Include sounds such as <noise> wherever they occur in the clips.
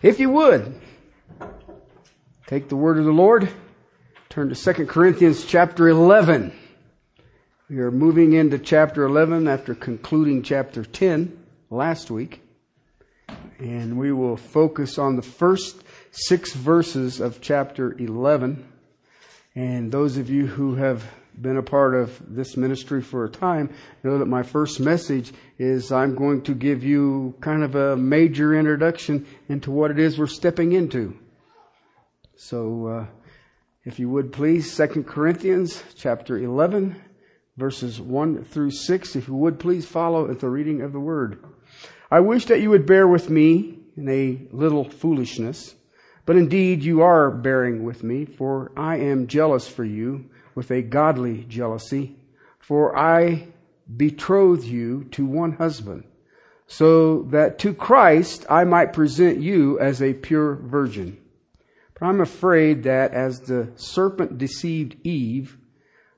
If you would, take the word of the Lord, turn to 2 Corinthians chapter 11. We are moving into chapter 11 after concluding chapter 10 last week. And we will focus on the first six verses of chapter 11. And those of you who have been a part of this ministry for a time know that my first message is I'm going to give you kind of a major introduction into what it is we're stepping into. So, uh, if you would please, Second Corinthians chapter 11, verses 1 through 6, if you would please follow at the reading of the word. I wish that you would bear with me in a little foolishness, but indeed you are bearing with me, for I am jealous for you with a godly jealousy, for I betroth you to one husband, so that to Christ I might present you as a pure virgin. But I'm afraid that as the serpent deceived Eve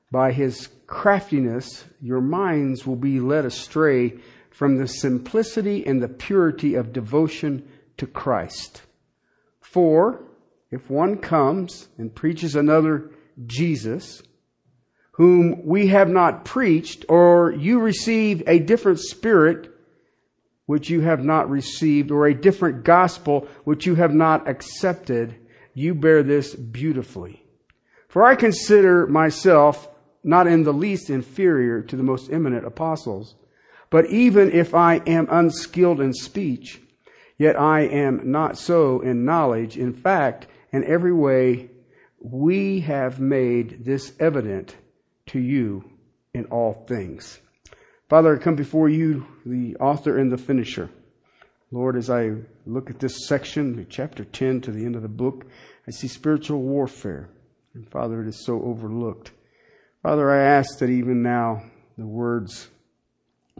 by his craftiness, your minds will be led astray from the simplicity and the purity of devotion to Christ. For if one comes and preaches another Jesus, whom we have not preached, or you receive a different spirit which you have not received, or a different gospel which you have not accepted, you bear this beautifully. For I consider myself not in the least inferior to the most eminent apostles, but even if I am unskilled in speech, yet I am not so in knowledge. In fact, in every way, we have made this evident to you in all things. Father, I come before you, the author and the finisher. Lord, as I look at this section, chapter 10 to the end of the book, I see spiritual warfare. And Father, it is so overlooked. Father, I ask that even now the words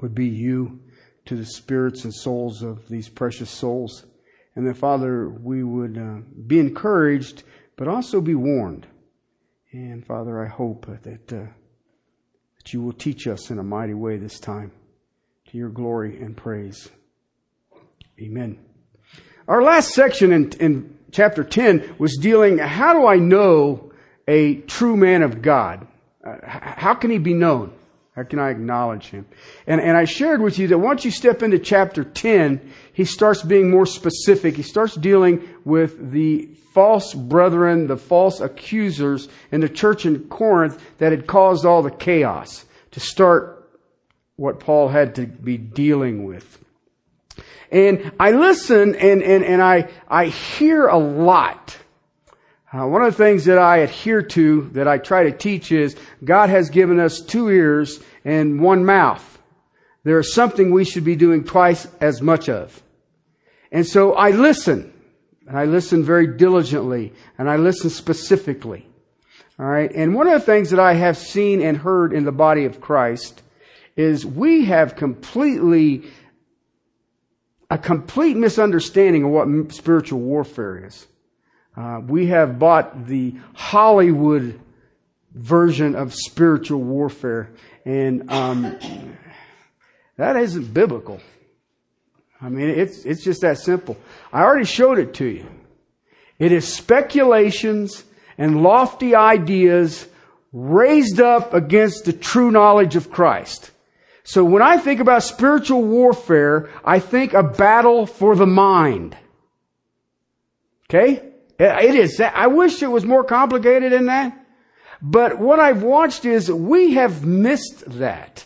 would be you to the spirits and souls of these precious souls. And that, Father, we would uh, be encouraged, but also be warned. And Father, I hope that uh, that you will teach us in a mighty way this time to your glory and praise. Amen. Our last section in, in chapter 10 was dealing, how do I know a true man of God? Uh, how can he be known? How can I acknowledge him? And, and I shared with you that once you step into chapter 10, he starts being more specific. He starts dealing with the false brethren, the false accusers in the church in Corinth that had caused all the chaos to start what Paul had to be dealing with. And I listen and, and, and I, I hear a lot. Uh, one of the things that I adhere to, that I try to teach is God has given us two ears and one mouth. There is something we should be doing twice as much of. And so I listen. And I listen very diligently and I listen specifically. All right. And one of the things that I have seen and heard in the body of Christ is we have completely, a complete misunderstanding of what spiritual warfare is. Uh, we have bought the Hollywood version of spiritual warfare, and um, that isn't biblical. I mean, it's, it's just that simple. I already showed it to you. It is speculations and lofty ideas raised up against the true knowledge of Christ. So when I think about spiritual warfare, I think a battle for the mind. Okay? It is. I wish it was more complicated than that. But what I've watched is we have missed that.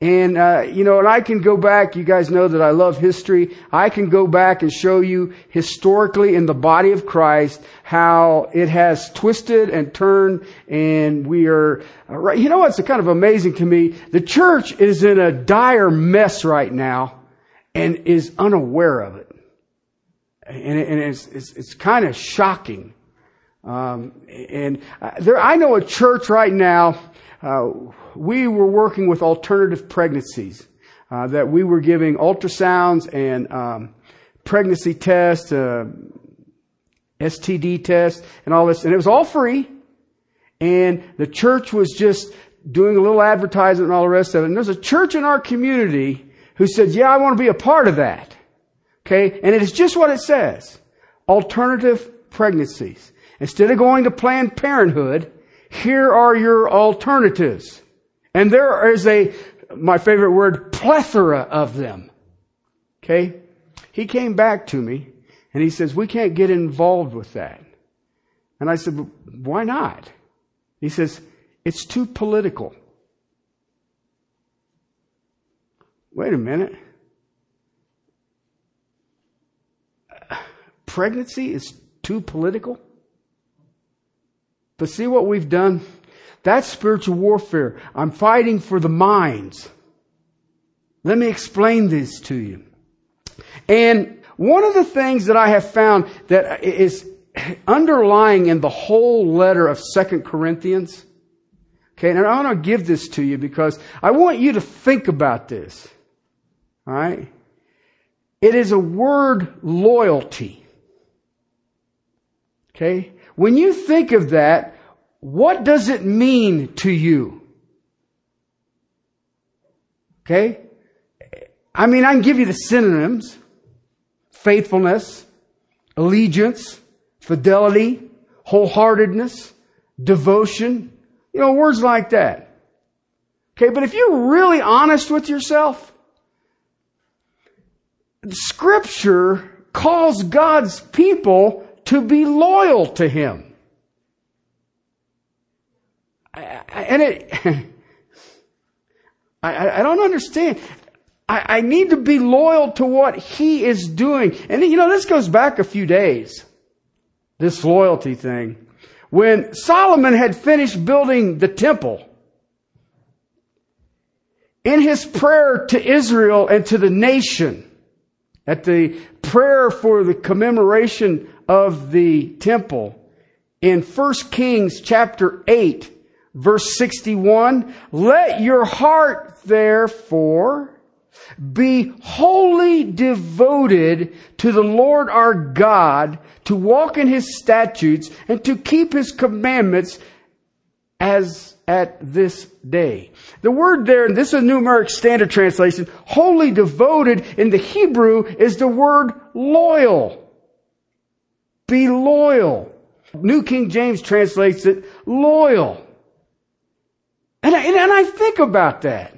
And, uh, you know, and I can go back, you guys know that I love history. I can go back and show you historically in the body of Christ how it has twisted and turned and we are, uh, you know what's kind of amazing to me? The church is in a dire mess right now and is unaware of it. And, and it's, it's, it's kind of shocking. Um, and uh, there, I know a church right now, uh, we were working with alternative pregnancies. Uh, that we were giving ultrasounds and um, pregnancy tests, uh, STD tests, and all this, and it was all free. And the church was just doing a little advertisement and all the rest of it. And there's a church in our community who said, "Yeah, I want to be a part of that." Okay? And it is just what it says. Alternative pregnancies. Instead of going to Planned Parenthood, here are your alternatives. And there is a, my favorite word, plethora of them. Okay? He came back to me and he says, we can't get involved with that. And I said, why not? He says, it's too political. Wait a minute. Pregnancy is too political? But see what we've done? That's spiritual warfare. I'm fighting for the minds. Let me explain this to you. And one of the things that I have found that is underlying in the whole letter of Second Corinthians, okay, and I want to give this to you because I want you to think about this. All right? It is a word loyalty. Okay? When you think of that, what does it mean to you? Okay? I mean, I can give you the synonyms. Faithfulness, allegiance, fidelity, wholeheartedness, devotion. You know, words like that. Okay, but if you're really honest with yourself, Scripture calls God's people to be loyal to Him. And it, <laughs> I, I don't understand. I, I need to be loyal to what He is doing. And you know, this goes back a few days. This loyalty thing. When Solomon had finished building the temple, in his prayer to Israel and to the nation, at the prayer for the commemoration of the temple in 1 Kings chapter 8 verse 61, let your heart therefore be wholly devoted to the Lord our God, to walk in his statutes and to keep his commandments as at this day. The word there, and this is a New American Standard Translation, wholly devoted in the Hebrew is the word loyal. Be loyal. New King James translates it loyal. And I, and I think about that.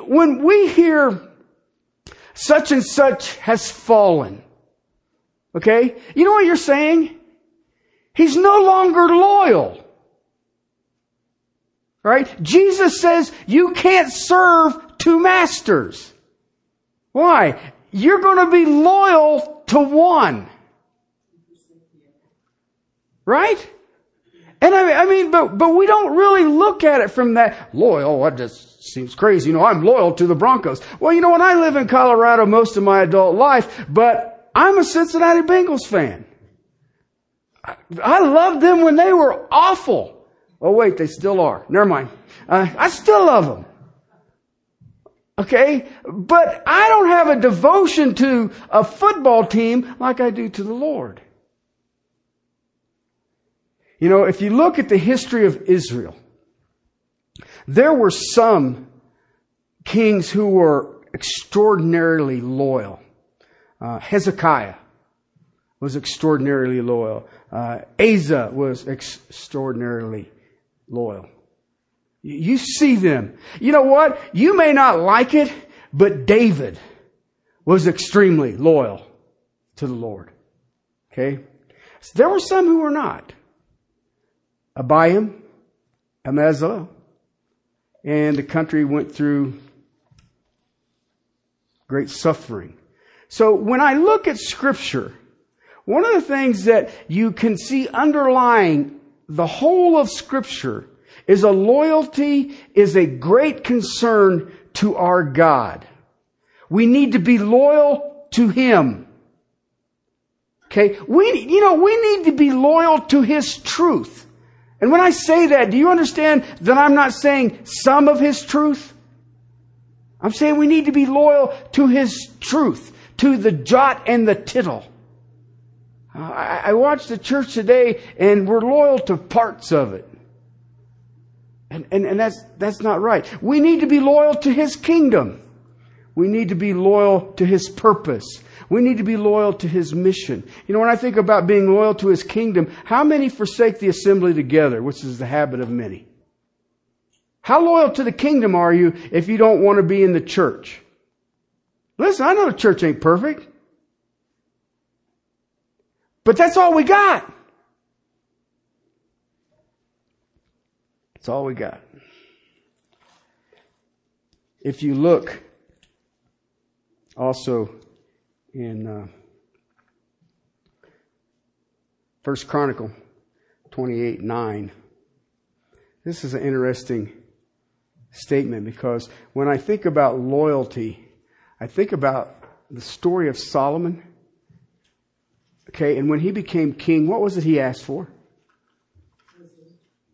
When we hear such and such has fallen, okay, you know what you're saying? He's no longer loyal. Right? Jesus says you can't serve two masters. Why? You're going to be loyal to one. Right? And I, I mean, but, but we don't really look at it from that loyal. That just seems crazy. You know, I'm loyal to the Broncos. Well, you know when I live in Colorado most of my adult life, but I'm a Cincinnati Bengals fan. I, I loved them when they were awful. Oh wait, they still are. Never mind. Uh, I still love them. Okay? But I don't have a devotion to a football team like I do to the Lord. You know, if you look at the history of Israel, there were some kings who were extraordinarily loyal. Uh, Hezekiah was extraordinarily loyal. Uh, Asa was ex- extraordinarily loyal. You see them. You know what? You may not like it, but David was extremely loyal to the Lord. Okay? So there were some who were not. Abiam, Amaziah, and the country went through great suffering. So when I look at scripture, one of the things that you can see underlying the whole of scripture is a loyalty, is a great concern to our God. We need to be loyal to Him. Okay? We, you know, we need to be loyal to His truth. And when I say that, do you understand that I'm not saying some of His truth? I'm saying we need to be loyal to His truth, to the jot and the tittle. Uh, I, I watch the church today and we're loyal to parts of it. And, and, and that's, that's not right. We need to be loyal to His kingdom. We need to be loyal to His purpose. We need to be loyal to His mission. You know, when I think about being loyal to His kingdom, how many forsake the assembly together, which is the habit of many? How loyal to the kingdom are you if you don't want to be in the church? Listen, I know the church ain't perfect. But that's all we got. That's all we got. If you look also in uh, First Chronicle 28 9, this is an interesting statement because when I think about loyalty, I think about the story of Solomon. Okay, and when he became king, what was it he asked for?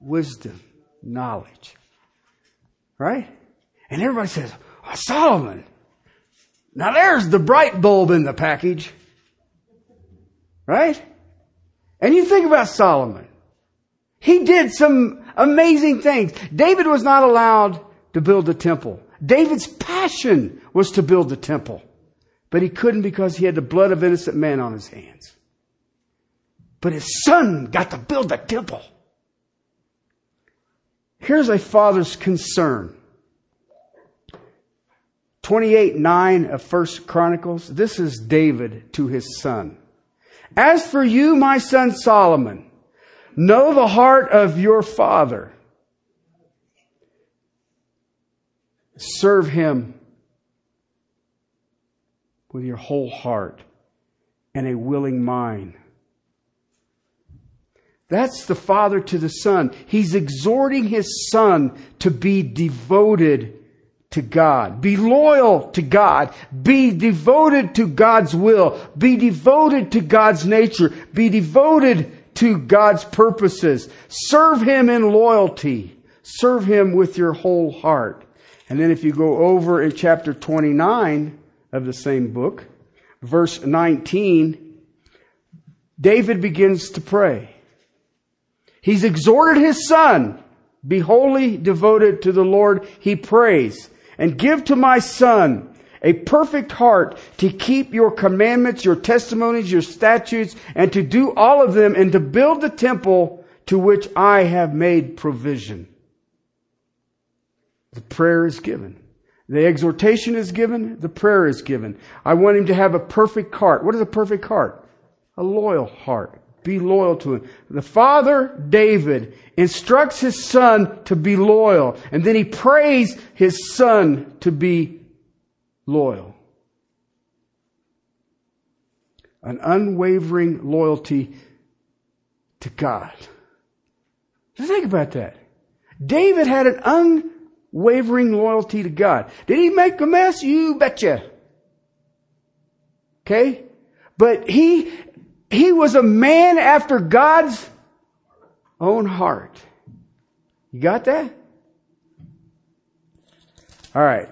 Wisdom, knowledge. Right? And everybody says, oh, Solomon. Now there's the bright bulb in the package. Right? And you think about Solomon. He did some amazing things. David was not allowed to build the temple. David's passion was to build the temple. But he couldn't because he had the blood of innocent men on his hands. But his son got to build the temple. Here's a father's concern. 28 9 of First Chronicles. This is David to his son. As for you, my son Solomon, know the heart of your father. Serve him with your whole heart and a willing mind. That's the father to the son. He's exhorting his son to be devoted to God. Be loyal to God. Be devoted to God's will. Be devoted to God's nature. Be devoted to God's purposes. Serve Him in loyalty. Serve Him with your whole heart. And then if you go over in chapter 29 of the same book, verse 19, David begins to pray. He's exhorted his son, be wholly devoted to the Lord. He prays and give to my son a perfect heart to keep your commandments, your testimonies, your statutes, and to do all of them and to build the temple to which I have made provision. The prayer is given. The exhortation is given. The prayer is given. I want him to have a perfect heart. What is a perfect heart? A loyal heart. Be loyal to him. The father, David, instructs his son to be loyal. And then he prays his son to be loyal. An unwavering loyalty to God. Think about that. David had an unwavering loyalty to God. Did he make a mess? You betcha. Okay? But he, he was a man after God's own heart. You got that? All right.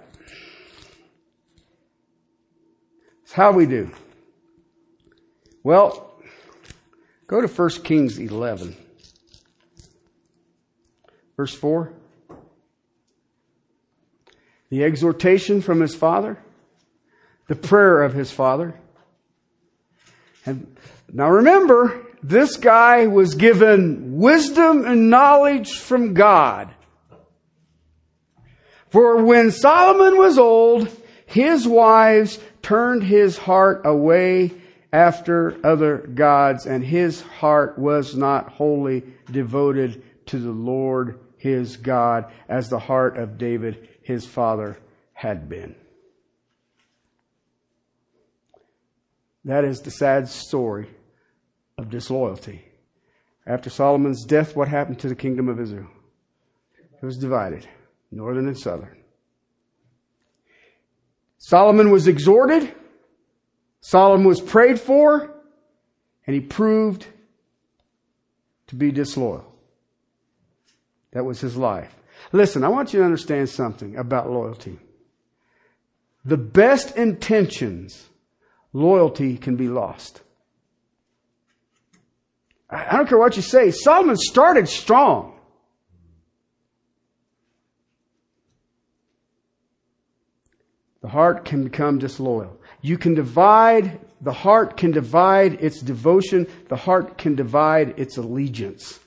how we do. Well, go to 1 Kings 11. Verse 4. The exhortation from his father, the prayer of his father. And now remember, this guy was given wisdom and knowledge from God. For when Solomon was old, his wives turned his heart away after other gods, and his heart was not wholly devoted to the Lord his God as the heart of David his father had been. That is the sad story of disloyalty. After Solomon's death, what happened to the kingdom of Israel? It was divided, northern and southern. Solomon was exhorted, Solomon was prayed for, and he proved to be disloyal. That was his life. Listen, I want you to understand something about loyalty. The best intentions, loyalty can be lost. I don't care what you say. Solomon started strong. The heart can become disloyal. You can divide, the heart can divide its devotion, the heart can divide its allegiance.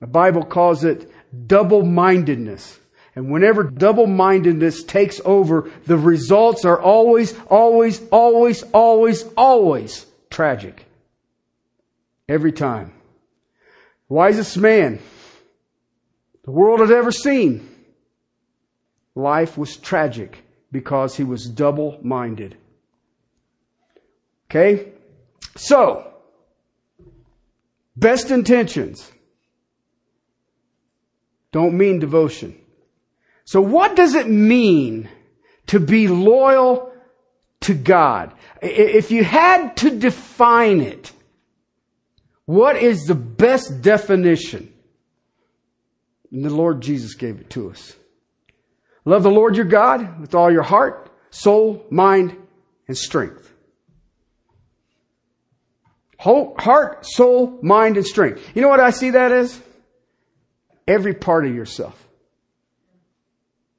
The Bible calls it double-mindedness. And whenever double-mindedness takes over, the results are always, always, always, always, always tragic. Every time. Wisest man the world had ever seen. Life was tragic because he was double-minded. Okay? So, best intentions don't mean devotion. So what does it mean to be loyal to God? If you had to define it, what is the best definition? And the Lord Jesus gave it to us. Love the Lord your God with all your heart, soul, mind, and strength. Heart, soul, mind, and strength. You know what I see that as? Every part of yourself.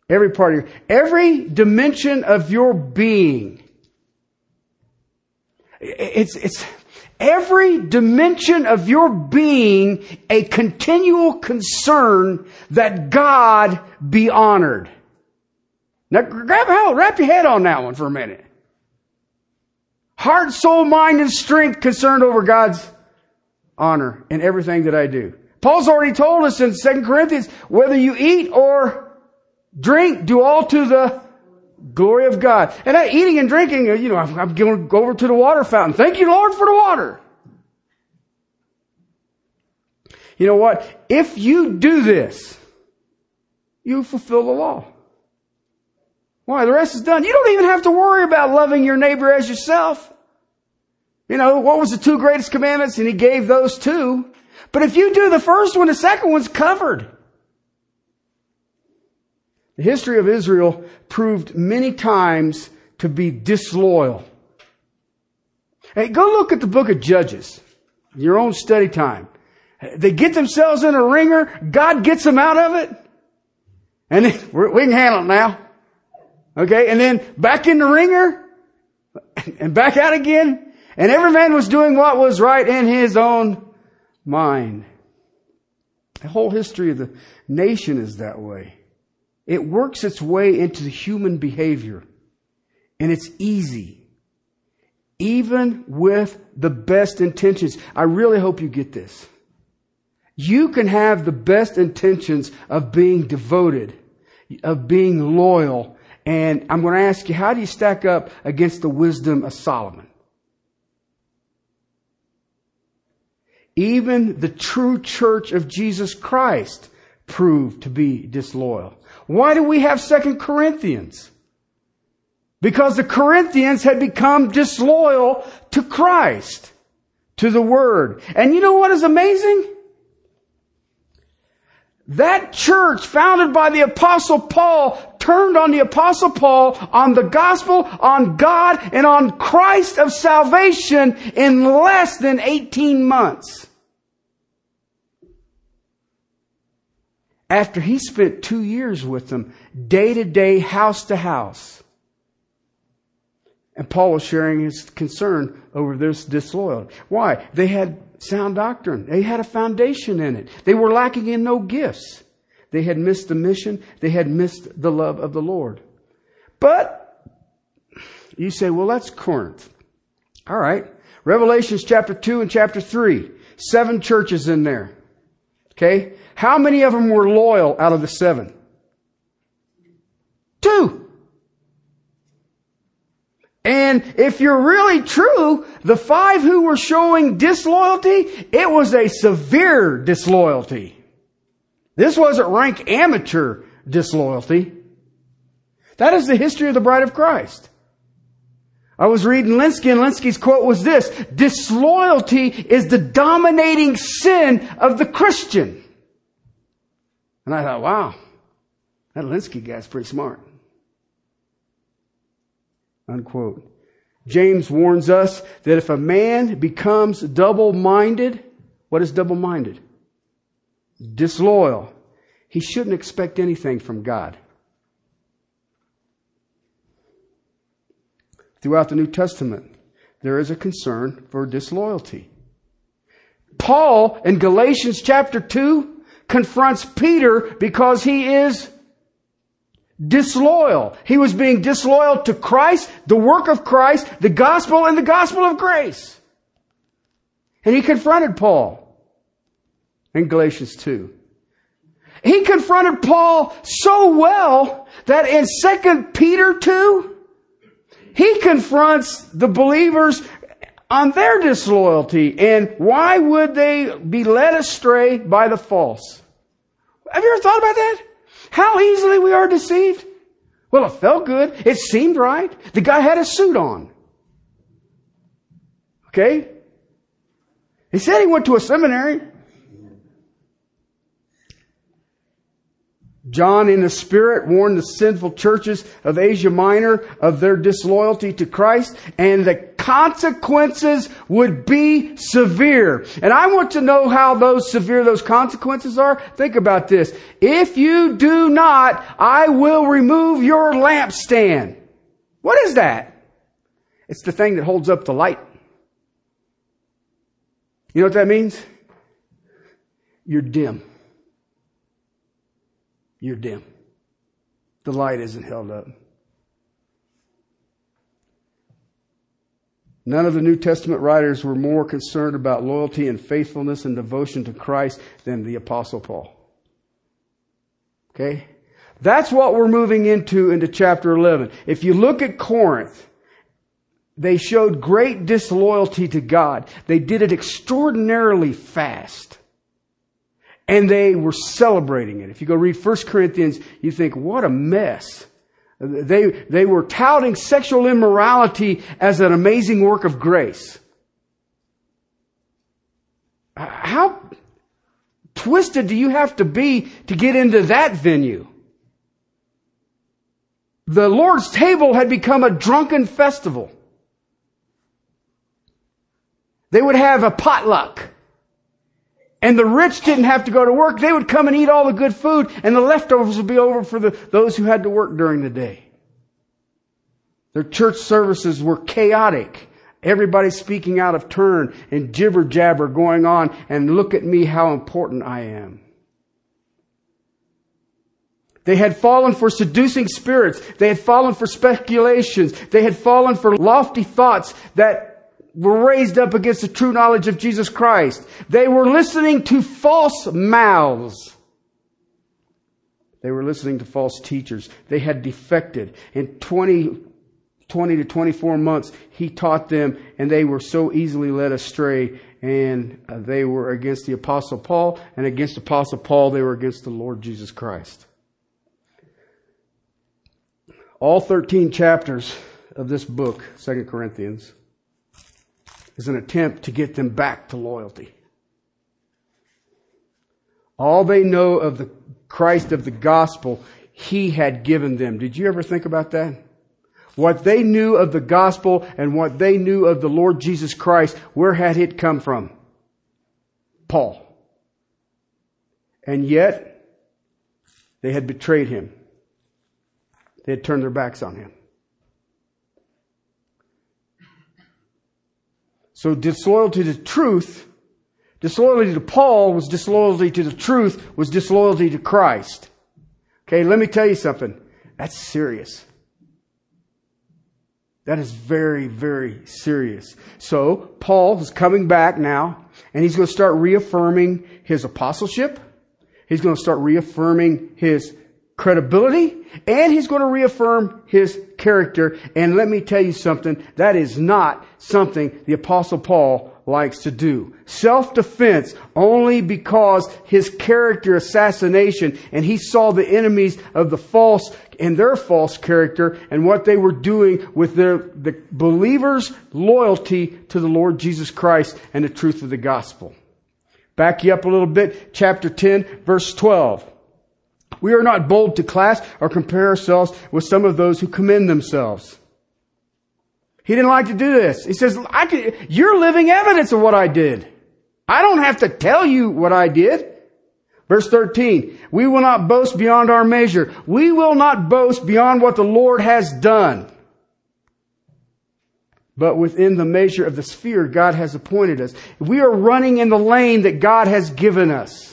Every part of your, every dimension of your being. It's, it's every dimension of your being a continual concern that God be honored. Now grab, hold, wrap your head on that one for a minute. Heart, soul, mind, and strength concerned over God's honor in everything that I do. Paul's already told us in 2 Corinthians, whether you eat or drink, do all to the glory of God. And eating and drinking, you know, I'm going to go over to the water fountain. Thank you, Lord, for the water. You know what? If you do this, you fulfill the law. Why? The rest is done. You don't even have to worry about loving your neighbor as yourself. You know, what was the two greatest commandments? And he gave those two. But if you do the first one, the second one's covered. The history of Israel proved many times to be disloyal. Hey, go look at the book of Judges, your own study time. They get themselves in a wringer, God gets them out of it, and we can handle it now. Okay, and then back in the wringer, and back out again, and every man was doing what was right in his own mind. The whole history of the nation is that way. It works its way into human behavior. And it's easy. Even with the best intentions. I really hope you get this. You can have the best intentions of being devoted, of being loyal, and I'm going to ask you, how do you stack up against the wisdom of Solomon? Even the true church of Jesus Christ proved to be disloyal. Why do we have Second Corinthians? Because the Corinthians had become disloyal to Christ, to the Word. And you know what is amazing? That church founded by the apostle Paul turned on the apostle Paul, on the gospel, on God, and on Christ of salvation in less than 18 months. After he spent two years with them, day to day, house to house. And Paul was sharing his concern over this disloyalty. Why? They had sound doctrine. They had a foundation in it. They were lacking in no gifts. They had missed the mission. They had missed the love of the Lord. But you say, well, that's Corinth. All right. Revelations chapter 2 and chapter 3. Seven churches in there. Okay. How many of them were loyal out of the seven? Two. And if you're really true, the five who were showing disloyalty, it was a severe disloyalty. This wasn't rank amateur disloyalty. That is the history of the bride of Christ. I was reading Lenski and Lenski's quote was this, disloyalty is the dominating sin of the Christian. And I thought, wow, that Lenski guy's pretty smart. Unquote. James warns us that if a man becomes double-minded, what is double-minded? Disloyal. He shouldn't expect anything from God. throughout the New Testament, there is a concern for disloyalty. Paul in Galatians chapter 2 confronts Peter because he is disloyal. He was being disloyal to Christ, the work of Christ, the gospel, and the gospel of grace. And he confronted Paul in Galatians 2. He confronted Paul so well that in 2 Peter 2, he confronts the believers on their disloyalty and why would they be led astray by the false? Have you ever thought about that? How easily we are deceived? Well, it felt good. It seemed right. The guy had a suit on. Okay? He said he went to a seminary. John in the Spirit warned the sinful churches of Asia Minor of their disloyalty to Christ and the consequences would be severe. And I want to know how those severe those consequences are. Think about this. If you do not, I will remove your lampstand. What is that? It's the thing that holds up the light. You know what that means? You're dim you're dim. The light isn't held up. None of the New Testament writers were more concerned about loyalty and faithfulness and devotion to Christ than the Apostle Paul. Okay? That's what we're moving into into chapter 11. If you look at Corinth, they showed great disloyalty to God. They did it extraordinarily fast and they were celebrating it. If you go read 1 Corinthians, you think, what a mess. They, they were touting sexual immorality as an amazing work of grace. How twisted do you have to be to get into that venue? The Lord's table had become a drunken festival. They would have a potluck. And the rich didn't have to go to work. They would come and eat all the good food and the leftovers would be over for the, those who had to work during the day. Their church services were chaotic. Everybody speaking out of turn and jibber jabber going on and look at me how important I am. They had fallen for seducing spirits. They had fallen for speculations. They had fallen for lofty thoughts that were raised up against the true knowledge of Jesus Christ. They were listening to false mouths. They were listening to false teachers. They had defected. In 20, 20 to 24 months, he taught them and they were so easily led astray and uh, they were against the apostle Paul and against apostle Paul, they were against the Lord Jesus Christ. All 13 chapters of this book, 2 Corinthians, is an attempt to get them back to loyalty. All they know of the Christ of the gospel, He had given them. Did you ever think about that? What they knew of the gospel and what they knew of the Lord Jesus Christ, where had it come from? Paul. And yet, they had betrayed him. They had turned their backs on him. So disloyalty to truth, disloyalty to Paul was disloyalty to the truth, was disloyalty to Christ. Okay, let me tell you something. That's serious. That is very, very serious. So, Paul is coming back now, and he's going to start reaffirming his apostleship. He's going to start reaffirming his credibility and he's going to reaffirm his character. And let me tell you something, that is not something the apostle Paul likes to do. Self-defense only because his character assassination and he saw the enemies of the false and their false character and what they were doing with their, the believers' loyalty to the Lord Jesus Christ and the truth of the gospel. Back you up a little bit, chapter 10, verse 12. We are not bold to class or compare ourselves with some of those who commend themselves. He didn't like to do this. He says, I could, you're living evidence of what I did. I don't have to tell you what I did. Verse 13, we will not boast beyond our measure. We will not boast beyond what the Lord has done. but within the measure of the sphere God has appointed us. We are running in the lane that God has given us.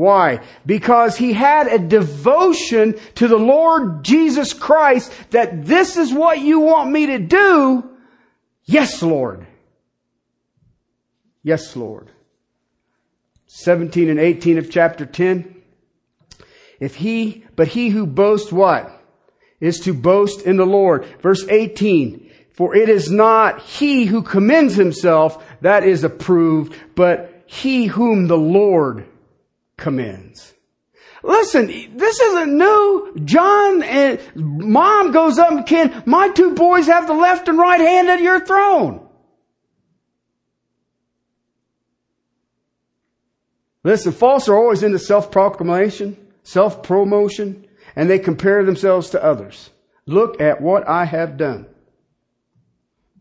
Why? Because he had a devotion to the Lord Jesus Christ that this is what you want me to do. Yes, Lord. Yes, Lord. 17 and 18 of chapter 10. If he, but he who boasts what? Is to boast in the Lord. Verse 18. For it is not he who commends himself that is approved, but he whom the Lord commends. Listen, this isn't new. John and mom goes up and can, my two boys have the left and right hand at your throne. Listen, false are always into self-proclamation, self-promotion, and they compare themselves to others. Look at what I have done.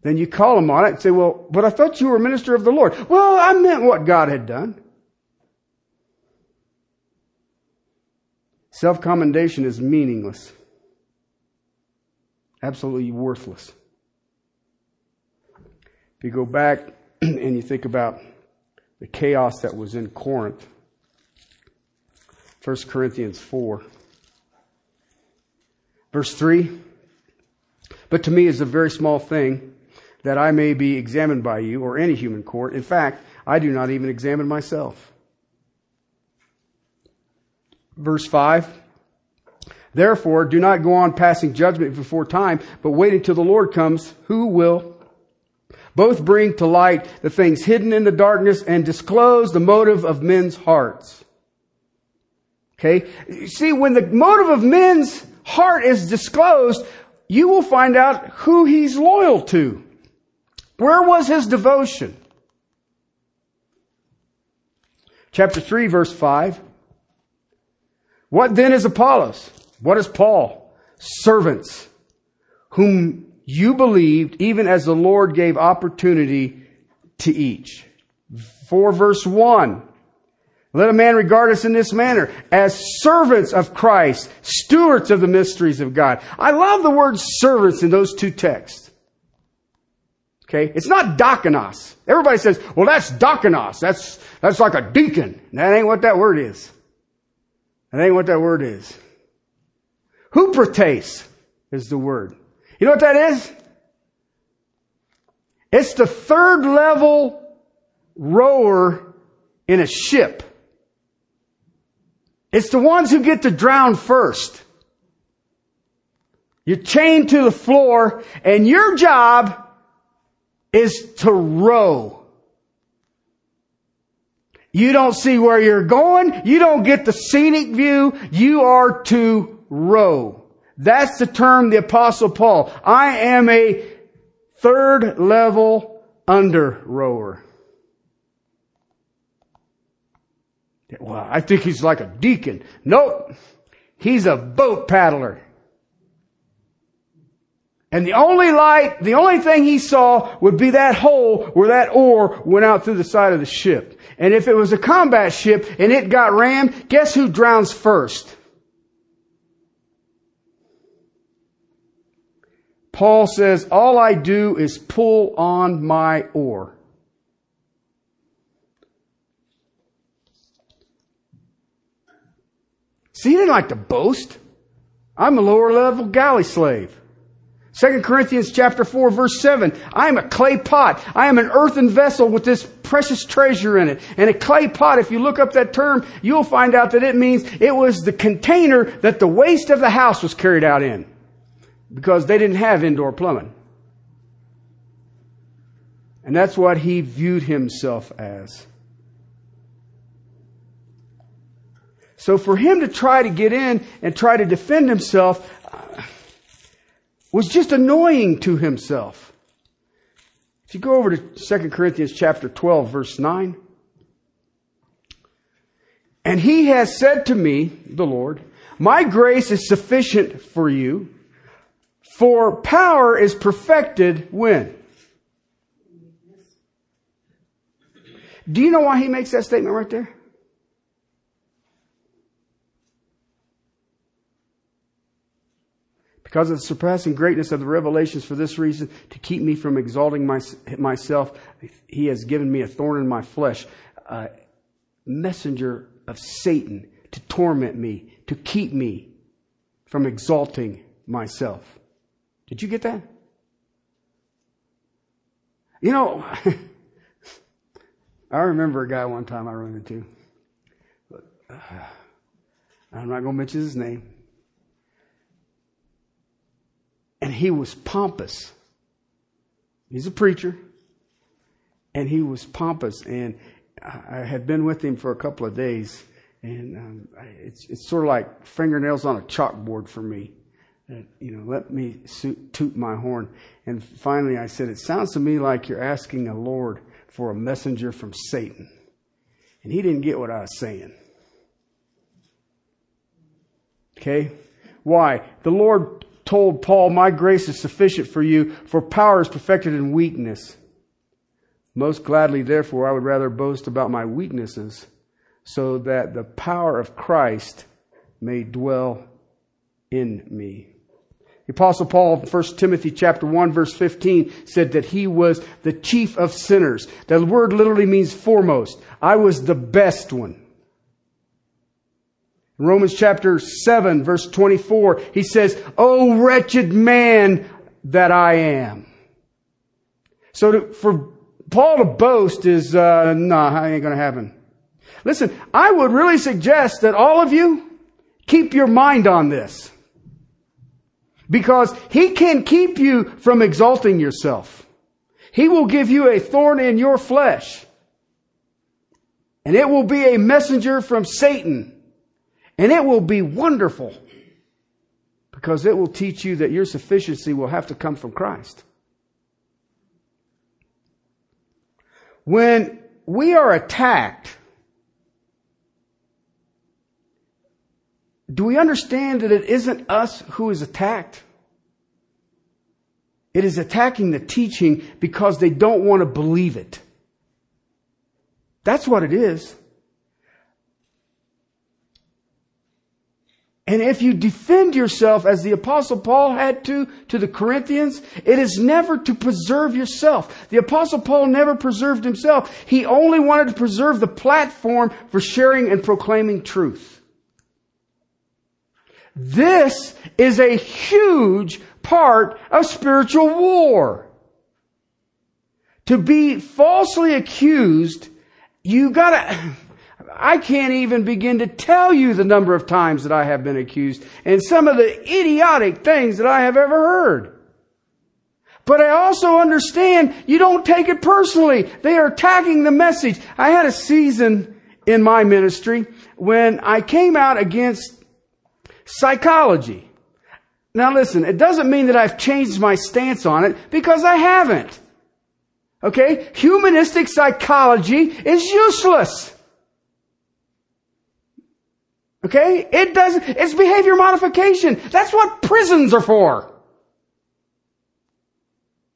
Then you call them on it and say, well, but I thought you were a minister of the Lord. Well, I meant what God had done. Self commendation is meaningless, absolutely worthless. If you go back <clears throat> and you think about the chaos that was in Corinth, 1 Corinthians 4, verse 3 But to me is a very small thing that I may be examined by you or any human court. In fact, I do not even examine myself verse 5. Therefore, do not go on passing judgment before time, but wait until the Lord comes, who will both bring to light the things hidden in the darkness and disclose the motive of men's hearts. Okay? See, when the motive of men's heart is disclosed, you will find out who he's loyal to. Where was his devotion? Chapter 3 verse 5. What then is Apollos? What is Paul? Servants, whom you believed, even as the Lord gave opportunity to each. For verse 1. Let a man regard us in this manner as servants of Christ, stewards of the mysteries of God. I love the word servants in those two texts. Okay? It's not diakonos. Everybody says, well, that's diakonos. That's, that's like a deacon. That ain't what that word is. That ain't what that word is. Huperetes is the word. You know what that is? It's the third level rower in a ship. It's the ones who get to drown first. You're chained to the floor and your job is to row. You don't see where you're going. You don't get the scenic view. You are to row. That's the term the apostle Paul. I am a third level under rower. Well, I think he's like a deacon. Nope. He's a boat paddler. And the only light, the only thing he saw would be that hole where that oar went out through the side of the ship. And if it was a combat ship and it got rammed, guess who drowns first? Paul says, all I do is pull on my oar. See, he didn't like to boast. I'm a lower level galley slave. 2 Corinthians chapter 4 verse 7. I am a clay pot. I am an earthen vessel with this precious treasure in it. And a clay pot, if you look up that term, you'll find out that it means it was the container that the waste of the house was carried out in. Because they didn't have indoor plumbing. And that's what he viewed himself as. So for him to try to get in and try to defend himself, was just annoying to himself. If you go over to 2 Corinthians chapter 12 verse 9, and he has said to me, the Lord, my grace is sufficient for you, for power is perfected when? Do you know why he makes that statement right there? Because of the surpassing greatness of the revelations for this reason, to keep me from exalting my, myself, he has given me a thorn in my flesh, a messenger of Satan to torment me, to keep me from exalting myself. Did you get that? You know, <laughs> I remember a guy one time I ran into. But, uh, <sighs> I'm not going to mention his name. And he was pompous. He's a preacher. And he was pompous. And I had been with him for a couple of days. And um, it's, it's sort of like fingernails on a chalkboard for me. Uh, you know, let me toot my horn. And finally I said, It sounds to me like you're asking a Lord for a messenger from Satan. And he didn't get what I was saying. Okay? Why? The Lord told Paul, My grace is sufficient for you, for power is perfected in weakness. Most gladly, therefore, I would rather boast about my weaknesses, so that the power of Christ may dwell in me. The apostle Paul, 1 Timothy chapter 1 verse 15 said that he was the chief of sinners. The word literally means foremost. I was the best one. Romans chapter 7 verse 24, he says, Oh wretched man that I am. So to, for Paul to boast is, uh, nah, I ain't gonna happen. Listen, I would really suggest that all of you keep your mind on this. Because he can keep you from exalting yourself. He will give you a thorn in your flesh. And it will be a messenger from Satan and it will be wonderful because it will teach you that your sufficiency will have to come from Christ. When we are attacked, do we understand that it isn't us who is attacked? It is attacking the teaching because they don't want to believe it. That's what it is. And if you defend yourself as the apostle Paul had to, to the Corinthians, it is never to preserve yourself. The apostle Paul never preserved himself. He only wanted to preserve the platform for sharing and proclaiming truth. This is a huge part of spiritual war. To be falsely accused, you gotta, I can't even begin to tell you the number of times that I have been accused and some of the idiotic things that I have ever heard. But I also understand you don't take it personally. They are attacking the message. I had a season in my ministry when I came out against psychology. Now listen, it doesn't mean that I've changed my stance on it because I haven't. Okay? Humanistic psychology is useless. Okay? It does, it's behavior modification. That's what prisons are for.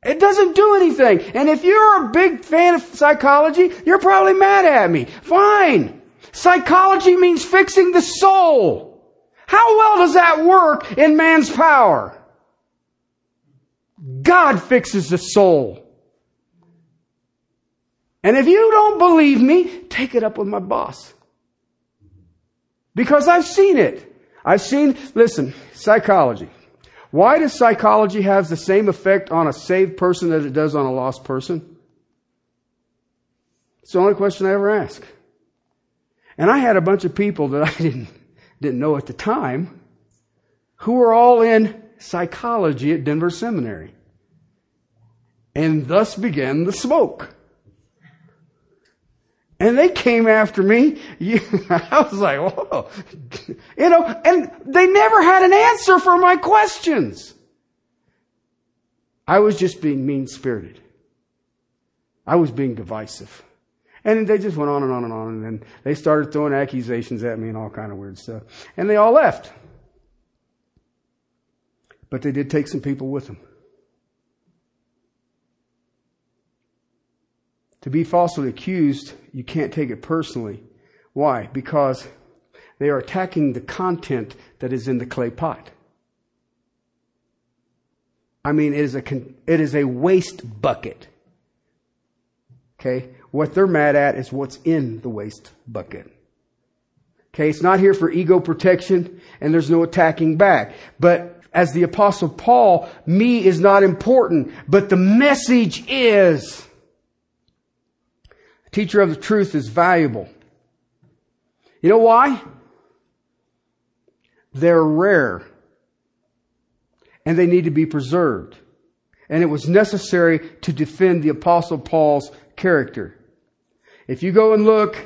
It doesn't do anything. And if you're a big fan of psychology, you're probably mad at me. Fine. Psychology means fixing the soul. How well does that work in man's power? God fixes the soul. And if you don't believe me, take it up with my boss. Because I've seen it. I've seen, listen, psychology. Why does psychology have the same effect on a saved person as it does on a lost person? It's the only question I ever ask. And I had a bunch of people that <laughs> I didn't, didn't know at the time who were all in psychology at Denver Seminary. And thus began the smoke. And they came after me. <laughs> I was like, whoa. You know, and they never had an answer for my questions. I was just being mean spirited. I was being divisive. And they just went on and on and on. And then they started throwing accusations at me and all kind of weird stuff. And they all left. But they did take some people with them. To be falsely accused, you can't take it personally. Why? Because they are attacking the content that is in the clay pot. I mean, it is a, it is a waste bucket. Okay? What they're mad at is what's in the waste bucket. Okay, it's not here for ego protection and there's no attacking back. But as the apostle Paul, me is not important, but the message is. Teacher of the truth is valuable. You know why? They're rare and they need to be preserved. And it was necessary to defend the apostle Paul's character. If you go and look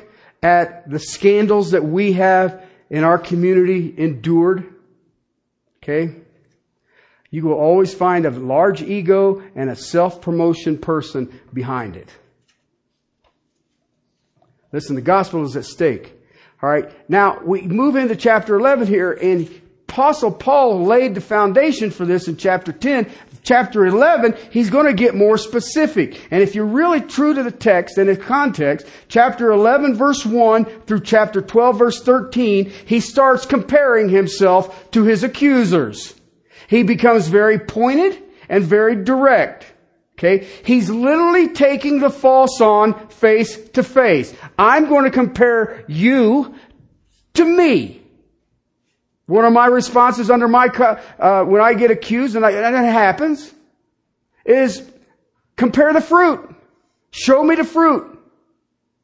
at the scandals that we have in our community endured, okay, you will always find a large ego and a self-promotion person behind it. Listen, the gospel is at stake. All right. Now we move into chapter 11 here and Apostle Paul laid the foundation for this in chapter 10. Chapter 11, he's going to get more specific. And if you're really true to the text and its context, chapter 11 verse 1 through chapter 12 verse 13, he starts comparing himself to his accusers. He becomes very pointed and very direct. Okay? He's literally taking the false on face to face. I'm going to compare you to me. One of my responses under my, uh, when I get accused, and, I, and it happens, is compare the fruit. Show me the fruit.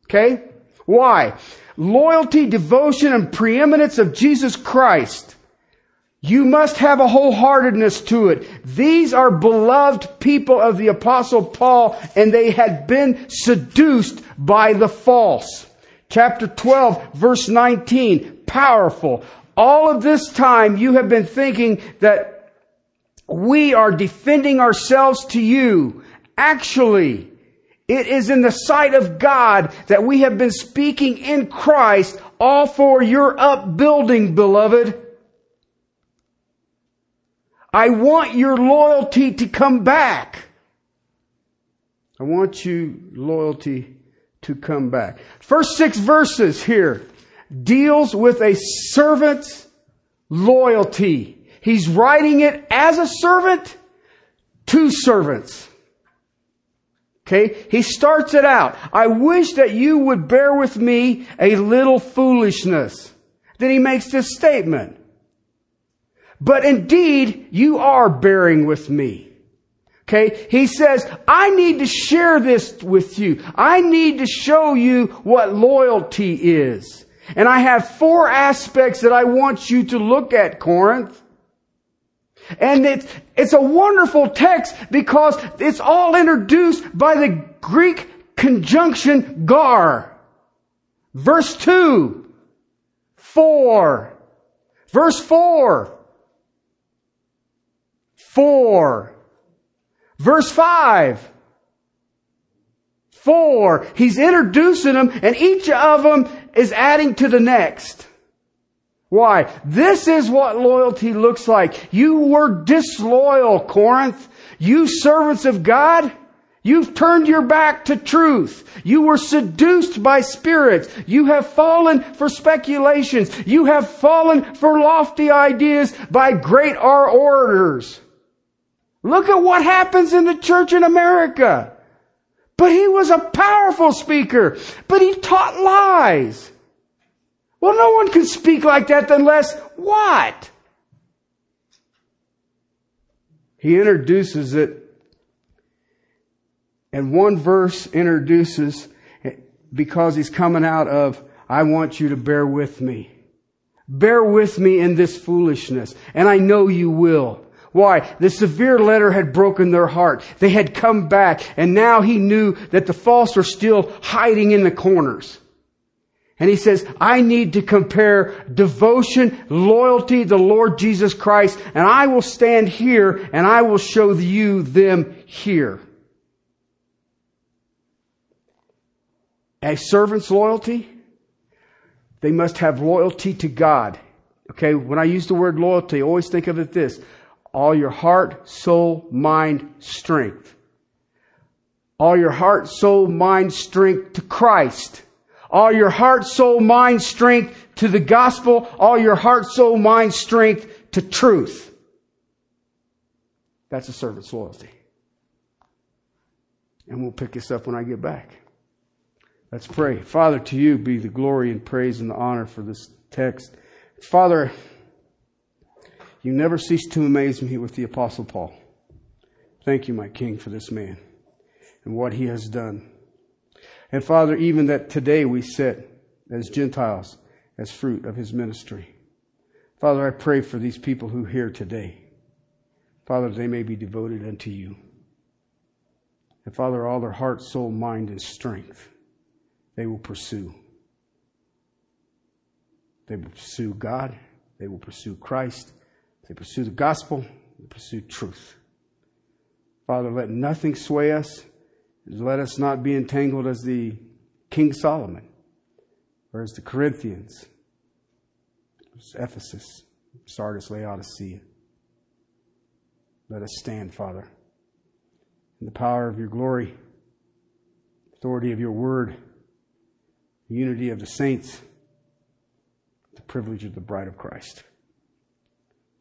Okay? Why? Loyalty, devotion, and preeminence of Jesus Christ. You must have a wholeheartedness to it. These are beloved people of the apostle Paul, and they had been seduced by the false. Chapter 12, verse 19, powerful. All of this time you have been thinking that we are defending ourselves to you. Actually, it is in the sight of God that we have been speaking in Christ all for your upbuilding, beloved. I want your loyalty to come back. I want you loyalty to come back. First six verses here deals with a servant's loyalty. He's writing it as a servant to servants. Okay? He starts it out. I wish that you would bear with me a little foolishness. Then he makes this statement. But indeed, you are bearing with me. Okay? He says, I need to share this with you. I need to show you what loyalty is. And I have four aspects that I want you to look at, Corinth. And it's, it's a wonderful text because it's all introduced by the Greek conjunction gar. Verse 2, 4. Verse 4, 4. Verse 5, four. He's introducing them and each of them is adding to the next. Why? This is what loyalty looks like. You were disloyal, Corinth. You servants of God. You've turned your back to truth. You were seduced by spirits. You have fallen for speculations. You have fallen for lofty ideas by great orators. Look at what happens in the church in America. But he was a powerful speaker, but he taught lies. Well, no one can speak like that unless what? He introduces it, and one verse introduces, because he's coming out of, I want you to bear with me. Bear with me in this foolishness, and I know you will. Why? The severe letter had broken their heart. They had come back and now he knew that the false were still hiding in the corners. And he says, I need to compare devotion, loyalty the Lord Jesus Christ, and I will stand here and I will show you them here. A servant's loyalty, they must have loyalty to God. Okay, when I use the word loyalty, always think of it this all your heart, soul, mind, strength. All your heart, soul, mind, strength to Christ. All your heart, soul, mind, strength to the gospel. All your heart, soul, mind, strength to truth. That's a servant's loyalty. And we'll pick this up when I get back. Let's pray. Father, to you be the glory and praise and the honor for this text. Father, you never cease to amaze me with the Apostle Paul. Thank you, my King, for this man and what he has done. And Father, even that today we sit as Gentiles as fruit of his ministry. Father, I pray for these people who hear today. Father, they may be devoted unto you. And Father, all their heart, soul, mind, and strength, they will pursue. They will pursue God. They will pursue Christ. They pursue the gospel. They pursue truth. Father, let nothing sway us. Let us not be entangled as the King Solomon or as the Corinthians, as Ephesus, Sardis, Laodicea. Let us stand, Father, in the power of your glory, authority of your word, unity of the saints, the privilege of the bride of Christ.